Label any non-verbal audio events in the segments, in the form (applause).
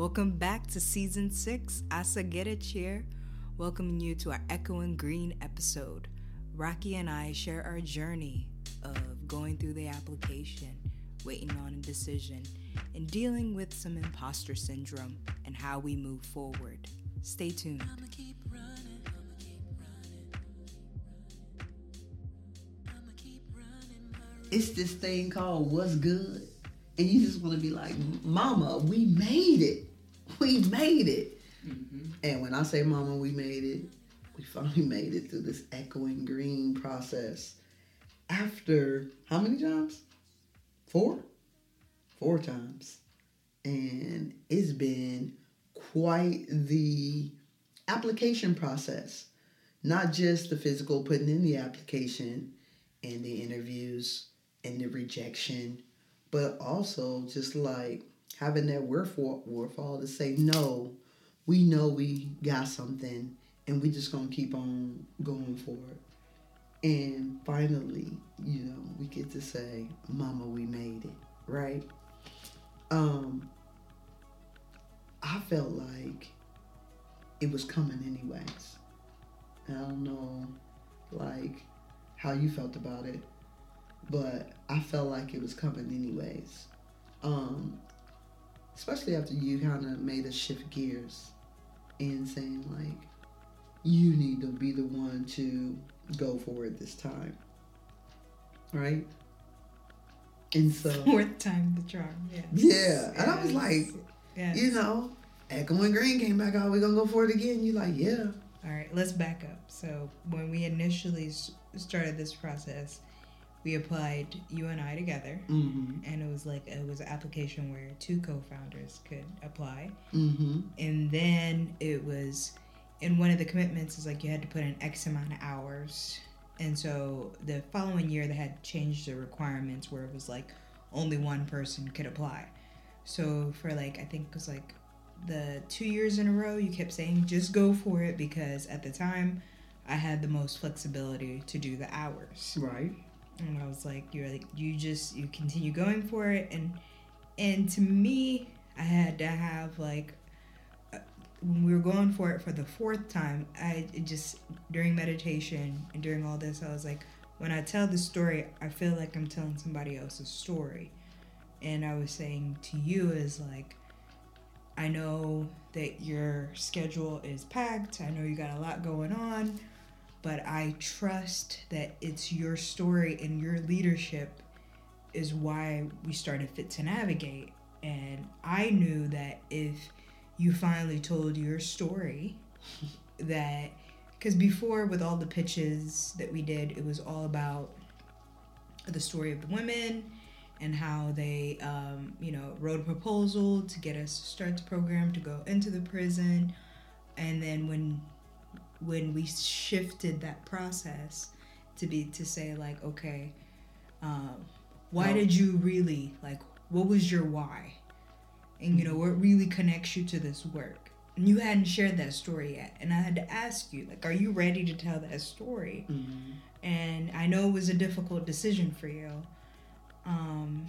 Welcome back to season six, Asa Get here, welcoming you to our Echoing Green episode. Rokki and I share our journey of going through the application, waiting on a decision, and dealing with some imposter syndrome and how we move forward. Stay tuned. It's this thing called What's Good. And you just want to be like, Mama, we made it. We made it. Mm-hmm. And when I say, Mama, we made it, we finally made it through this echoing green process. After how many times? Four? Four times. And it's been quite the application process. Not just the physical putting in the application and the interviews and the rejection, but also just like having that wherefore wherefore to say no, we know we got something and we just gonna keep on going forward. And finally, you know, we get to say, Mama, we made it, right? Um I felt like it was coming anyways. I don't know like how you felt about it, but I felt like it was coming anyways. Um, especially after you kind of made us shift gears and saying like, you need to be the one to go for it this time, right? And so (laughs) fourth time the charm, yes. Yeah, and I was like, yes. you know, Echoing Green came back out. We're gonna go for it again. You're like, yeah. All right, let's back up. So when we initially started this process, we applied you and I together, mm-hmm. and it was like it was an application where two co-founders could apply, mm-hmm. and then it was, in one of the commitments is like you had to put in X amount of hours, and so the following year they had changed the requirements where it was like only one person could apply. So for like I think it was like the two years in a row you kept saying just go for it because at the time I had the most flexibility to do the hours. Right. And I was like, you're like you just you continue going for it and and to me I had to have like uh, when we were going for it for the fourth time, I just during meditation and during all this, I was like, when I tell the story, I feel like I'm telling somebody else's story. And I was saying to you is like, I know that your schedule is packed. I know you got a lot going on, but I trust that it's your story and your leadership is why we started Fit to Navigate. And I knew that if you finally told your story, (laughs) that because before with all the pitches that we did, it was all about the story of the women and how they, um, you know, wrote a proposal to get us to start the program to go into the prison, and then when when we shifted that process to be to say like, okay, um, why did you really like? What was your why? And you know, what really connects you to this work? And you hadn't shared that story yet, and I had to ask you, like, are you ready to tell that story? Mm-hmm. And I know it was a difficult decision for you um,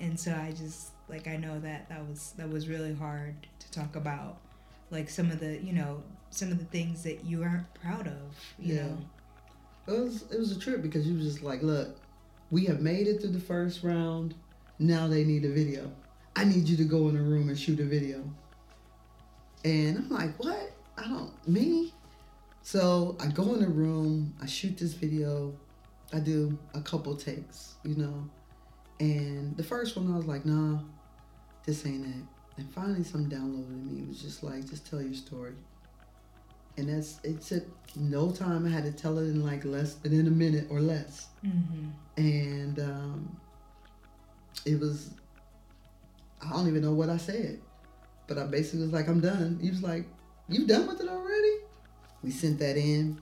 and so I just like I know that that was that was really hard to talk about, like some of the you know some of the things that you aren't proud of. You yeah. know, it was it was a trip because you was just like, look, we have made it through the first round. Now they need a video. I need you to go in a room and shoot a video. And I'm like, what? I don't me. So I go in a room, I shoot this video, I do a couple takes, you know. And the first one, I was like, nah, this ain't it. And finally, some downloaded me. It was just like, just tell your story. And that's it took no time. I had to tell it in like less than a minute or less. Mm-hmm. And um, it was, I don't even know what I said, but I basically was like, I'm done. He was like, You done with it already? We sent that in,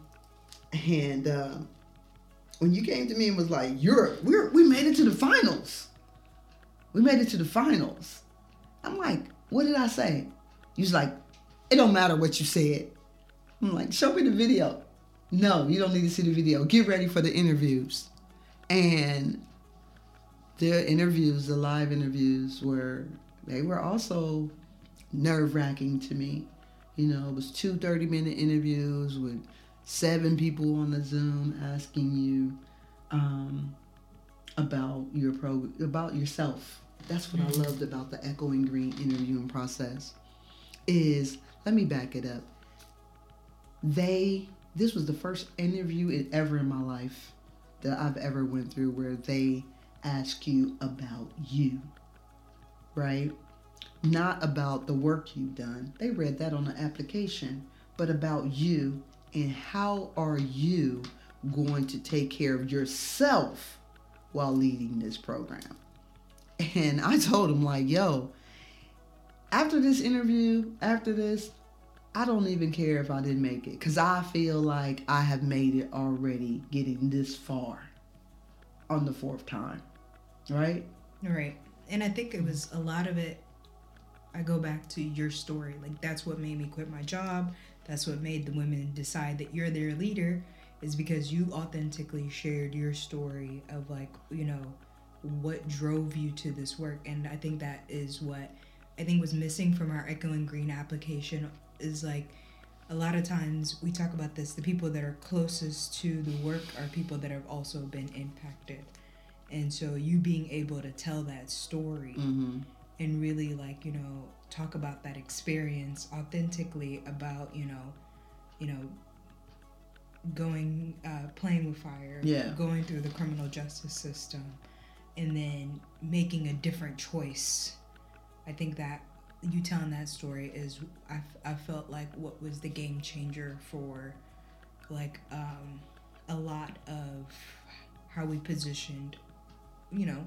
and uh, when you came to me and was like, "You're we're we made it to the finals. We made it to the finals." I'm like, "What did I say?" You was like, "It don't matter what you said." I'm like, "Show me the video." No, you don't need to see the video. Get ready for the interviews. And the interviews, the live interviews were they were also nerve wracking to me. You know, it was two 30 minute interviews with seven people on the Zoom asking you um, about your pro about yourself. That's what. I loved about the Echoing Green interviewing process. Is let me back it up. They this was the first interview ever in my life that I've ever went through where they ask you about you, right? Not about the work you've done. They read that on the application, but about you and how are you going to take care of yourself while leading this program. And I told him like, yo, after this interview, after this, I don't even care if I didn't make it because I feel like I have made it already getting this far on the fourth time. Right? Right. And I think it was a lot of it. I go back to your story. Like, that's what made me quit my job. That's what made the women decide that you're their leader, is because you authentically shared your story of, like, you know, what drove you to this work. And I think that is what I think was missing from our Echoing Green application is like, a lot of times we talk about this the people that are closest to the work are people that have also been impacted and so you being able to tell that story Mm-hmm. and really like you know talk about that experience authentically about you know you know going uh, playing with fire Yeah. going through the criminal justice system and then making a different choice i think that you telling that story is i, I felt like what was the game changer for like um, a lot of how we positioned you know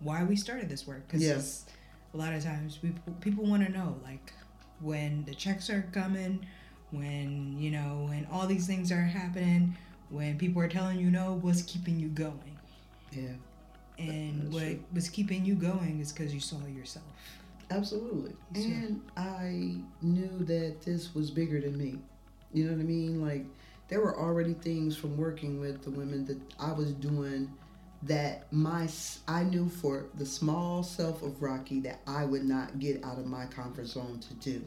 why we started this work because Yes. a lot of times people people want to know like when the checks are coming when you know when all these things are happening when people are telling you no what's keeping you going Yeah. and That's what true. was keeping you going is because you saw yourself Absolutely. So- And I knew that this was bigger than me. You know what I mean? Like, there were already things from working with the women that I was doing that my I knew for the small self of Rokki that I would not get out of my comfort zone to do.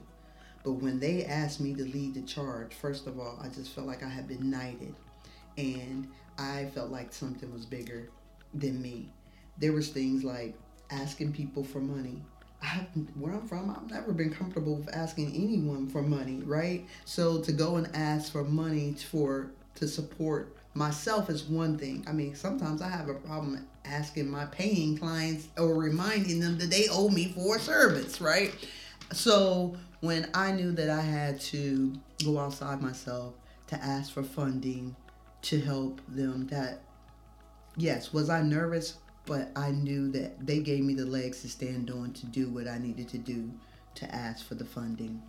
But when they asked me to lead the charge, first of all, I just felt like I had been knighted and I felt like something was bigger than me. There was things like asking people for money. I, where I'm from, I've never been comfortable with asking anyone for money, right? So to go and ask for money for to support myself is one thing. I mean, sometimes I have a problem asking my paying clients or reminding them that they owe me for a service, right? So when I knew that I had to go outside myself to ask for funding to help them, that yes, was I nervous? But I knew that they gave me the legs to stand on to do what I needed to do to ask for the funding.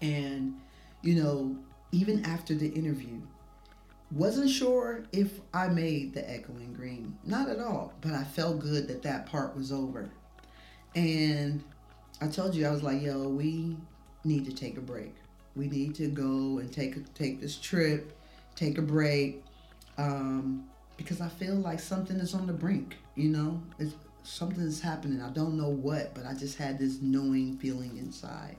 And, you know, even after the interview, wasn't sure if I made the Echoing Green. Not at all. But I felt good that that part was over. And I told you, I was like, yo, we need to take a break. We need to go and take take this trip, take a break, um, because I feel like something is on the brink. You know, it's, something is happening. I don't know what, but I just had this knowing feeling inside.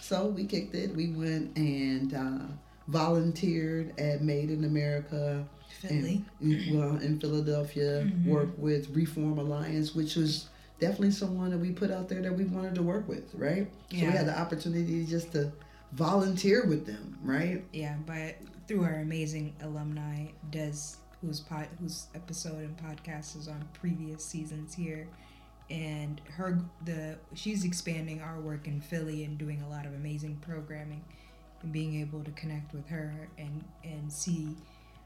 So we kicked it. We went and uh, volunteered at Made in America. Philly. And, well, in Philadelphia, Mhm. work with Reform Alliance, which was definitely someone that we put out there that we wanted to work with, right? Yeah. So we had the opportunity just to volunteer with them, right? Yeah, but through our amazing alumni, Des, whose pod, whose episode and podcast is on previous seasons here, and her the she's expanding our work in Philly and doing a lot of amazing programming, and being able to connect with her and and see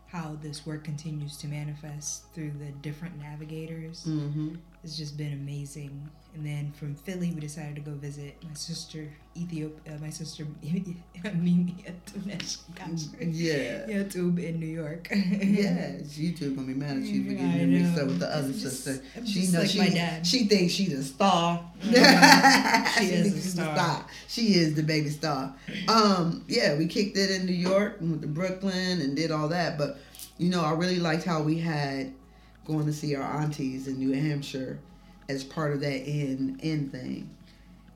how this work continues to manifest through the different navigators Mm-hmm. has just been amazing. And then from Philly, we decided to go visit my sister Ethiopia, uh, my sister (laughs) Mimi Atunesh Yeah. YouTube in New York. Yes, YouTube gonna be mad at you for getting mixed up with the other just- sister. I'm she knows like she, my dad. she thinks she's a star. Mhm. (laughs) She is a she's star. She is the baby star. Um, yeah, we kicked it in New York and went to Brooklyn and did all that. But you know, I really liked how we had going to see our aunties in New Hampshire as part of that in in thing.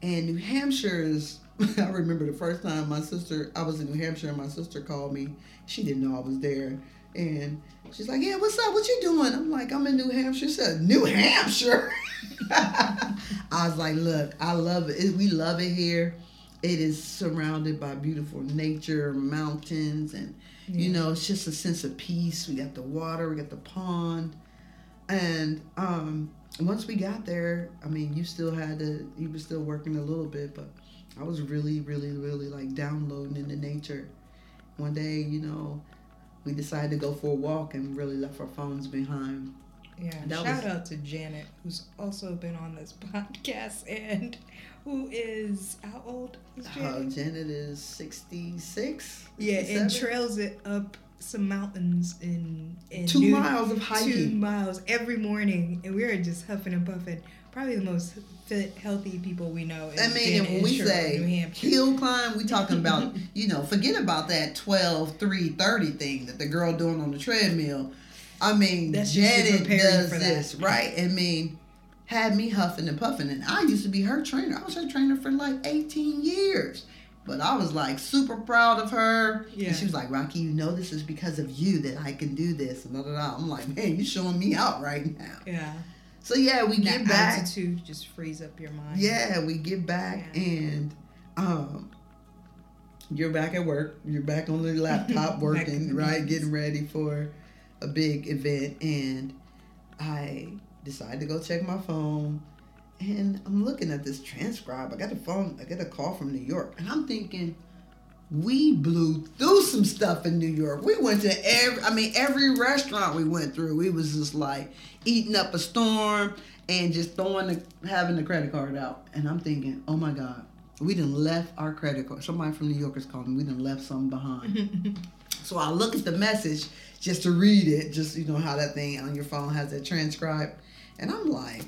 And New Hampshire is. (laughs) I remember the first time my sister. I was in New Hampshire and my sister called me. She didn't know I was there, and she's like, "Yeah, what's up? What you doing?" I'm like, "I'm in New Hampshire." She said, "New Hampshire." (laughs) I was like, "Look, I love it. We love it here. It is surrounded by beautiful nature, mountains, and." You know, it's just a sense of peace. We got the water, we got the pond. And um, once we got there, I mean, you still had to, you were still working a little bit, but I was really, really, really like downloading into nature. One day, you know, we decided to go for a walk and really left our phones behind. Yeah, That shout was- out to Janet, who's also been on this (laughs) podcast and who is how old is Uh, Janet? Janet is 66. yeah, and trails it up some mountains in in two New- miles of hiking. two miles every morning, and we are just huffing and puffing. Probably the most fit, healthy people we know. is I mean, and when we say hill climb, we talking about, (laughs) you know, forget about that 12, 3, 30 thing that the girl doing on the treadmill. I mean, That's Janet does this, right? I mean, had me huffing and puffing. And I used to be her trainer. I was her trainer for like 18 years. But I was like super proud of her. Yeah. And she was like, Rokki, you know this is because of you that I can do this. And da, da, da. I'm like, man, you showing me out right now. Yeah, So yeah, we that get back. altitude just frees up your mind. Yeah, we get back Yeah. and um you're back at work. You're back on the (laughs) laptop working, right? Getting ready for a big event and I decide to go check my phone and I'm looking at this transcribe. I got a phone, I got a call from New York and I'm thinking we blew through some stuff in New York. We went to every, I mean, every restaurant we went through, we was just like eating up a storm and just throwing the, having the credit card out. And I'm thinking, oh my God, we didn't left our credit card. Somebody from New York is calling me, we done left something behind. (laughs) so I look at the message just to read it, just, you know, how that thing on your phone has that transcribe. And I'm like,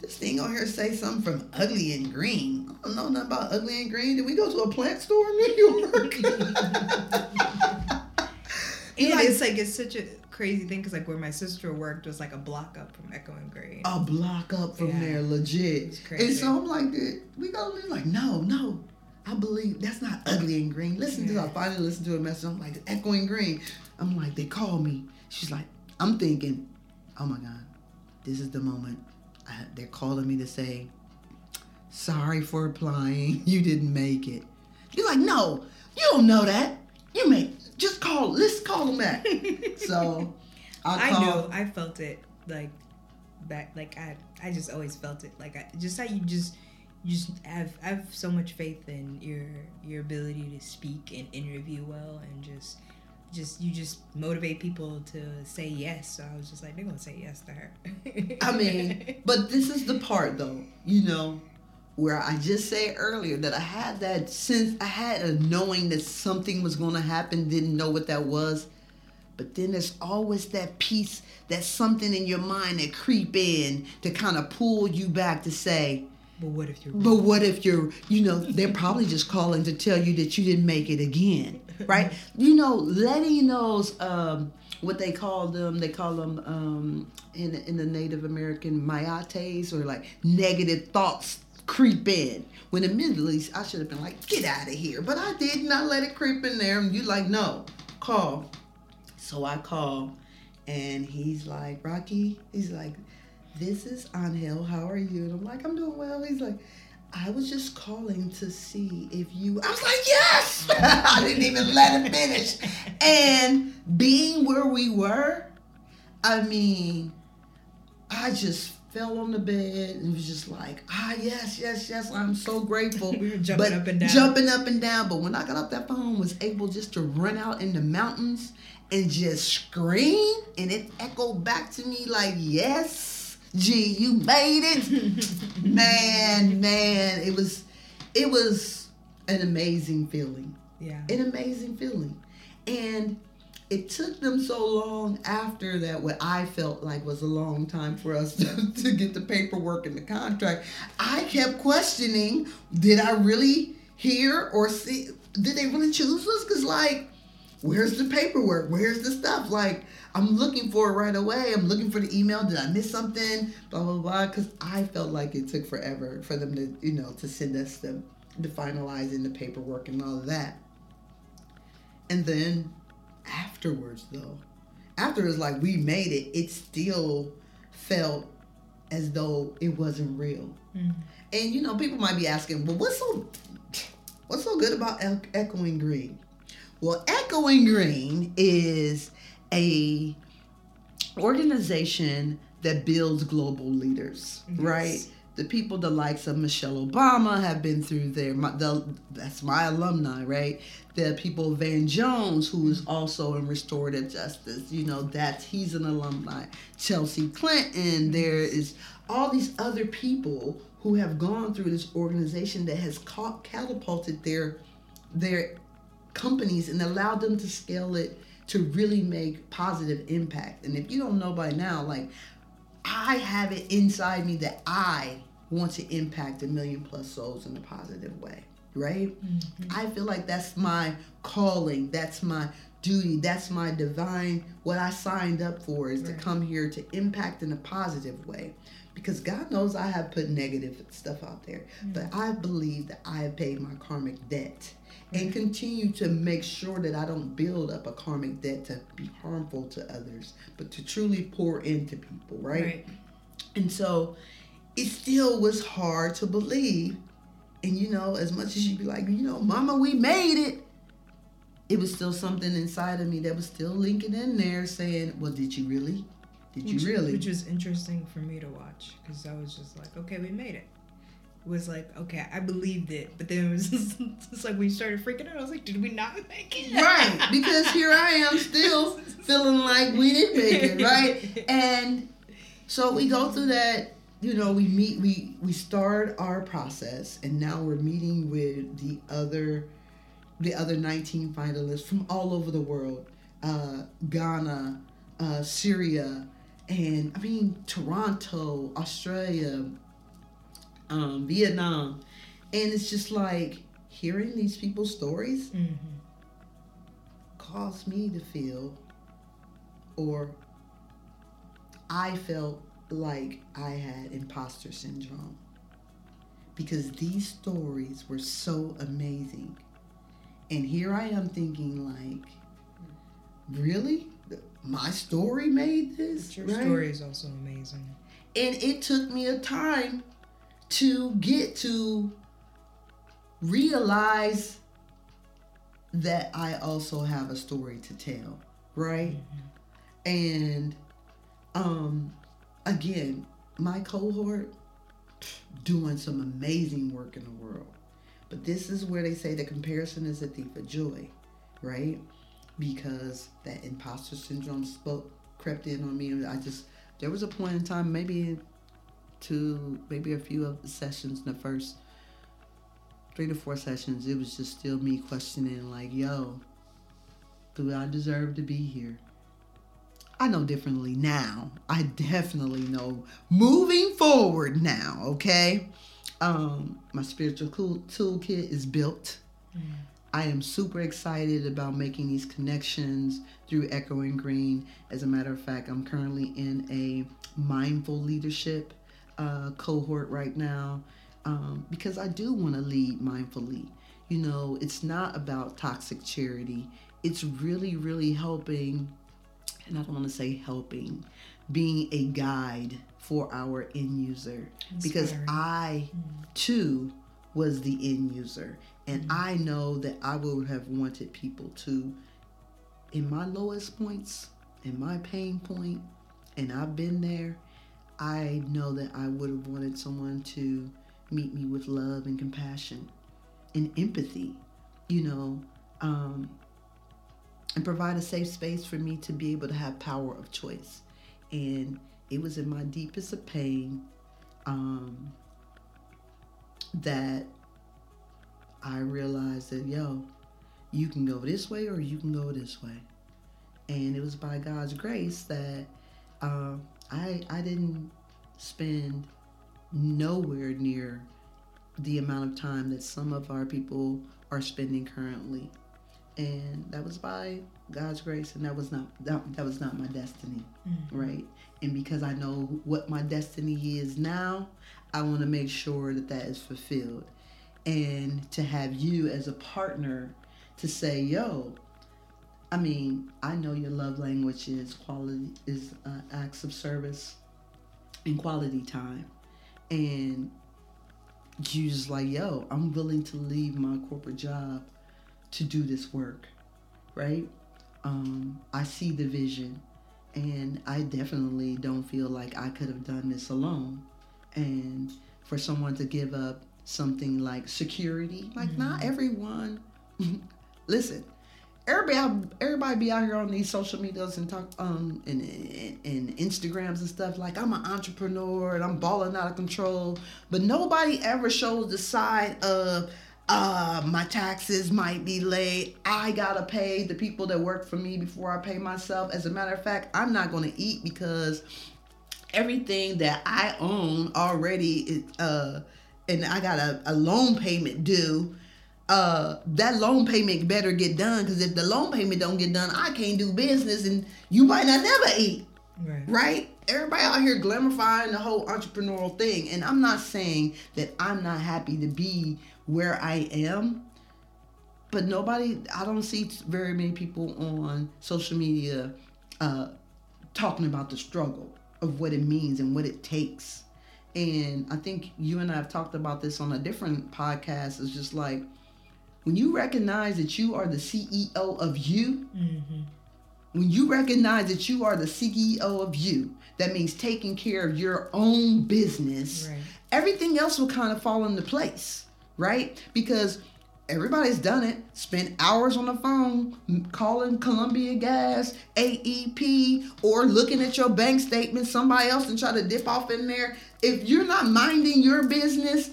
this thing on here say something from Ugly and Green. I don't know nothing about Ugly and Green. Did we go to a plant store in New York? (laughs) And Like- it's like it's such a crazy thing because like where my sister worked was like a block up from Echoing Green. a block up from Yeah. there, legit. It's crazy. And so I'm like, we go He's like, no, no. I believe that's not ugly and green. Listen to Yeah. I finally listened to a message. I'm like, echoing green. I'm like, they called me. She's like, I'm thinking, oh my God, this is the moment. I, (laughs) they're calling me to say, sorry for applying. (laughs) You didn't make it. You're like, no, you don't know that. You make just call. Let's call them back. (laughs) so I I called. know, I felt it like back, like I, I just always felt it. Like I, just how you just, you just have, I have so much faith in your, your ability to speak and interview well, and just, just you just motivate people to say yes. So I was just like, they're gonna say yes to her. I mean, (laughs) but this is the part though, you know, where I just said earlier that I had that sense, I had a knowing that something was going to happen, didn't know what that was. But then there's always that piece, that something in your mind that creep in to kind of pull you back to say, but what if you're? but what if you're, you know, they're probably just calling to tell you that you didn't make it again, right? (laughs) You know, letting those, um, what they call them, they call them um, in in the Native American mayates or like negative thoughts creep in. When admittedly, I should have been like, get out of here, but I did not let it creep in there. And you like, no, call. So I call, and he's like, Rokki, he's like, this is Angel. How are you? And I'm like, I'm doing well. He's like, I was just calling to see if you. I was like, yes. (laughs) I didn't even let him finish. And being where we were, I mean, I just fell on the bed and was just like, ah, yes, yes, yes. I'm so grateful. (laughs) We were jumping But up and down. Jumping up and down. But when I got off that phone, was able just to run out in the mountains and just scream, and it echoed back to me like, yes, G, you made it. (laughs) man, man, it was, it was an amazing feeling yeah. an amazing feeling. And it took them so long after that, what I felt like was a long time for us (laughs) to, to get the paperwork and the contract. I kept questioning did I really hear or see, did they really choose us? Because, like, where's the paperwork? Where's the stuff? Like, I'm looking for it right away. I'm looking for the email. Did I miss something? Blah blah blah. Because I felt like it took forever for them to, you know, to send us the, the finalizing the paperwork and all of that. And then afterwards, though, after it's like we made it, it still felt as though it wasn't real. Mm-hmm. And you know, people might be asking, well, what's so what's so good about Echoing Green? Well, Echoing Green is a organization that builds global leaders, Yes. right? The people, the likes of Michelle Obama, have been through there. My, the, that's my alumni, right? The people, Van Jones, who is also in restorative justice, you know, that's he's an alumni. Chelsea Clinton, there is all these other people who have gone through this organization that has ca- catapulted their their companies and allowed them to scale it to really make positive impact. And if you don't know by now, like I have it inside me that I want to impact a million plus souls in a positive way, right? Mm-hmm. I feel like that's my calling, that's my duty, that's my divine what I signed up for is to come here to impact in a positive way. Because God knows I have put negative stuff out there, but I believe that I have paid my karmic debt and continue to make sure that I don't build up a karmic debt to be harmful to others, but to truly pour into people, right? Right. And so it still was hard to believe. And you know, as much as you'd be like, you know, mama, we made it. It was still something inside of me that was still linking in there saying, well, did you really? Did Which, you really? Which was interesting for me to watch because I was just like, okay, we made it. It was like, okay, I believed it, but then it was (laughs) just, it's like we started freaking out. I was like, did we not make it? right. Because here I am still (laughs) feeling like we didn't make it, right? And so we go through that you know we meet we we start our process and now we're meeting with the other the other 19 finalists from all over the world uh ghana uh syria and i mean toronto australia um vietnam and it's just like hearing these people's stories Mhm. caused me to feel or I felt like I had imposter syndrome because these stories were so amazing. And here I am thinking like really? My story made this? But your right? story is also amazing. And it took me a time to get to realize that I also have a story to tell, right? And um again, my cohort doing some amazing work in the world. But this is where they say the comparison is a thief of joy, right? Because that imposter syndrome spoke crept in on me. I just there was a point in time maybe two, maybe a few of the sessions in the first three to four sessions it was just still me questioning like yo do i deserve to be here? I know differently now. I definitely know. Moving forward now okay? Um my spiritual toolkit is built I am super excited about making these connections through Echoing Green. As a matter of fact, I'm currently in a mindful leadership uh, cohort right now um, because I do want to lead mindfully. You know, it's not about toxic charity, it's really, really helping, and I don't want to say helping, being a guide for our end user because. I too was the end user and I know that I would have wanted people to in my lowest points in my pain point and I've been there I know that I would have wanted someone to meet me with love and compassion and empathy you know um, and provide a safe space for me to be able to have power of choice. And it was in my deepest of pain um, that I realized that yo, you can go this way or you can go this way, and it was by God's grace that um, I I didn't spend nowhere near the amount of time that some of our people are spending currently, and that was by God's grace, and that was not that, that was not my destiny, Mm. right? And because I know what my destiny is now, I want to make sure that that is fulfilled, and to have you as a partner to say, "Yo." I mean, I know your love language is quality, is uh, acts of service, and quality time, and you just like, yo, I'm willing to leave my corporate job to do this work, right? Um, I see the vision, and I definitely don't feel like I could have done this alone. And for someone to give up something like security, like not everyone. (laughs) listen, everybody, everybody be out here on these social medias and talk um and, and and Instagrams and stuff like I'm an entrepreneur and I'm balling out of control, but nobody ever shows the side of uh my taxes might be late. I gotta pay the people that work for me before I pay myself. As a matter of fact, I'm not gonna eat because everything that I own already is uh and I got a, a loan payment due uh, that loan payment better get done because if the loan payment don't get done, I can't do business and you might not never eat, Right. right? Everybody out here glamorifying the whole entrepreneurial thing, and I'm not saying that I'm not happy to be where I am, but nobody, I don't see very many people on social media uh, talking about the struggle of what it means and what it takes. And I think you and I have talked about this on a different podcast. It's just like when you recognize that you are the CEO of you, Mm-hmm. when you recognize that you are the CEO of you, that means taking care of your own business, Right. everything else will kind of fall into place, right? Because everybody's done it. Spent hours on the phone calling Columbia Gas, AEP, or looking at your bank statement, somebody else and try to dip off in there. If you're not minding your business,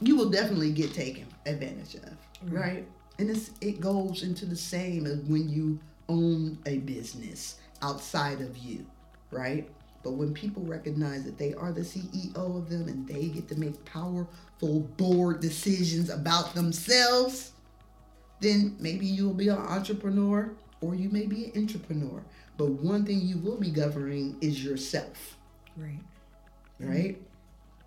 you will definitely get taken advantage of, right? And it's it goes into the same as when you own a business outside of you, right? But when people recognize that they are the CEO of them and they get to make powerful board decisions about themselves, then maybe you'll be an entrepreneur or you may be an entrepreneur. But one thing you will be governing is yourself, Right. right?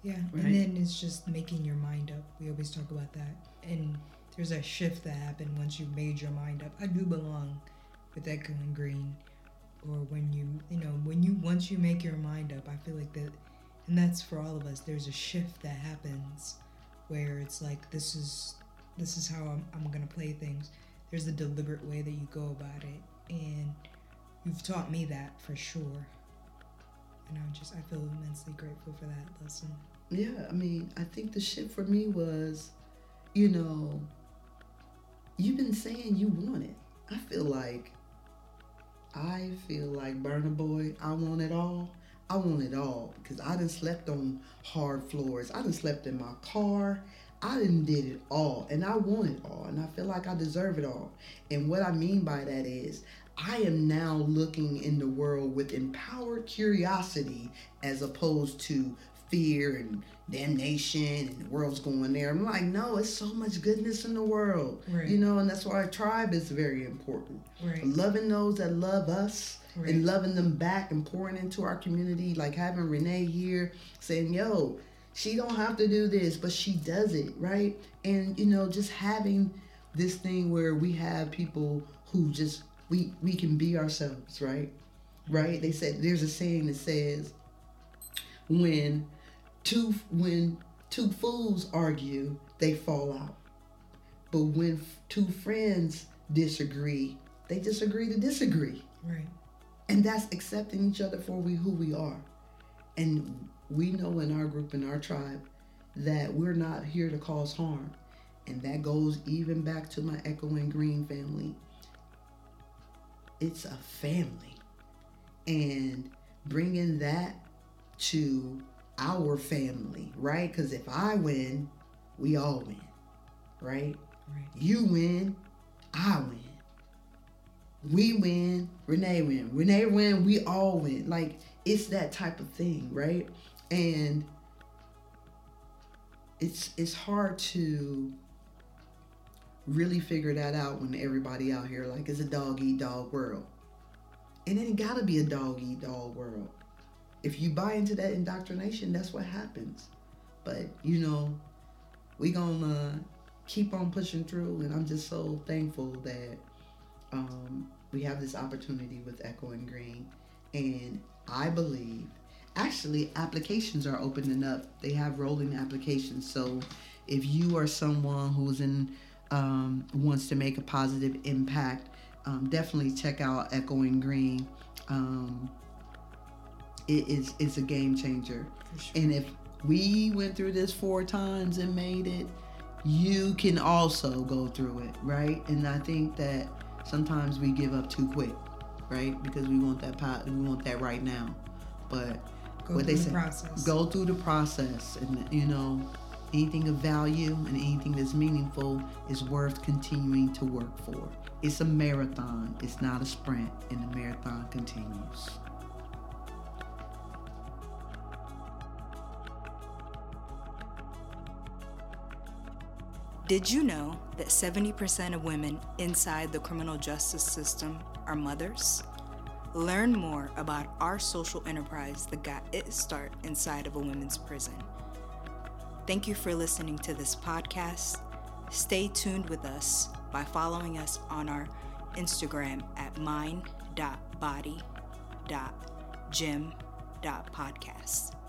Yeah. Right. And then it's just making your mind up. We always talk about that. And there's a shift that happened once you made your mind up. I do belong with Echoing Green. Or when you, you know, when you, once you make your mind up, I feel like that, and that's for all of us, there's a shift that happens where it's like, this is, this is how I'm, I'm going to play things. There's a deliberate way that you go about it. And you've taught me that for sure. And I'm just, I feel immensely grateful for that lesson. Yeah, I mean, I think the shit for me was, you know, you've been saying you want it. I feel like, I feel like Burna Boy, I want it all. I want it all because I done slept on hard floors. I done slept in my car. I done did it all and I want it all and I feel like I deserve it all. And what I mean by that is I am now looking in the world with empowered curiosity as opposed to fear and damnation and the world's going there. I'm like, no, it's so much goodness in the world. Right. You know, and that's why our tribe is very important. Right. Loving those that love us Right. and loving them back and pouring into our community, like having Renee here saying, yo, she don't have to do this, but she does it, right? And you know, just having this thing where we have people who just we we can be ourselves, right? Right? They said there's a saying that says when two when two fools argue, they fall out. But when f- two friends disagree, they disagree to disagree. Right. And that's accepting each other for we who we are. And we know in our group, in our tribe, that we're not here to cause harm. And that goes even back to my Echoing Green family. It's a family. And bringing that to our family, right? Because if I win, we all win, right? Right. You win, I win. We win, Renee win. Renee win, we all win. Like it's that type of thing, right? And it's it's hard to really figure that out when everybody out here like it's a dog eat dog world. And it ain't gotta be a dog eat dog world. If you buy into that indoctrination, that's what happens. But you know, we gonna keep on pushing through, and I'm just so thankful that um, we have this opportunity with Echoing Green, and I believe actually applications are opening up. They have rolling applications, so if you are someone who's in um, wants to make a positive impact, um, definitely check out Echoing Green. Um, it is it's a game changer, sure. and if we went through this four times and made it, you can also go through it, right? And I think that sometimes we give up too quick, right? Because we want that pot, we want that right now. But go what they the say, process. go through the process, and you know, anything of value and anything that's meaningful is worth continuing to work for. It's a marathon. It's not a sprint, and the marathon continues. Did you know that 70% of women inside the criminal justice system are mothers? Learn more about our social enterprise that got its start inside of a women's prison. Thank you for listening to this podcast. Stay tuned with us by following us on our Instagram at mind.body.gym.podcast.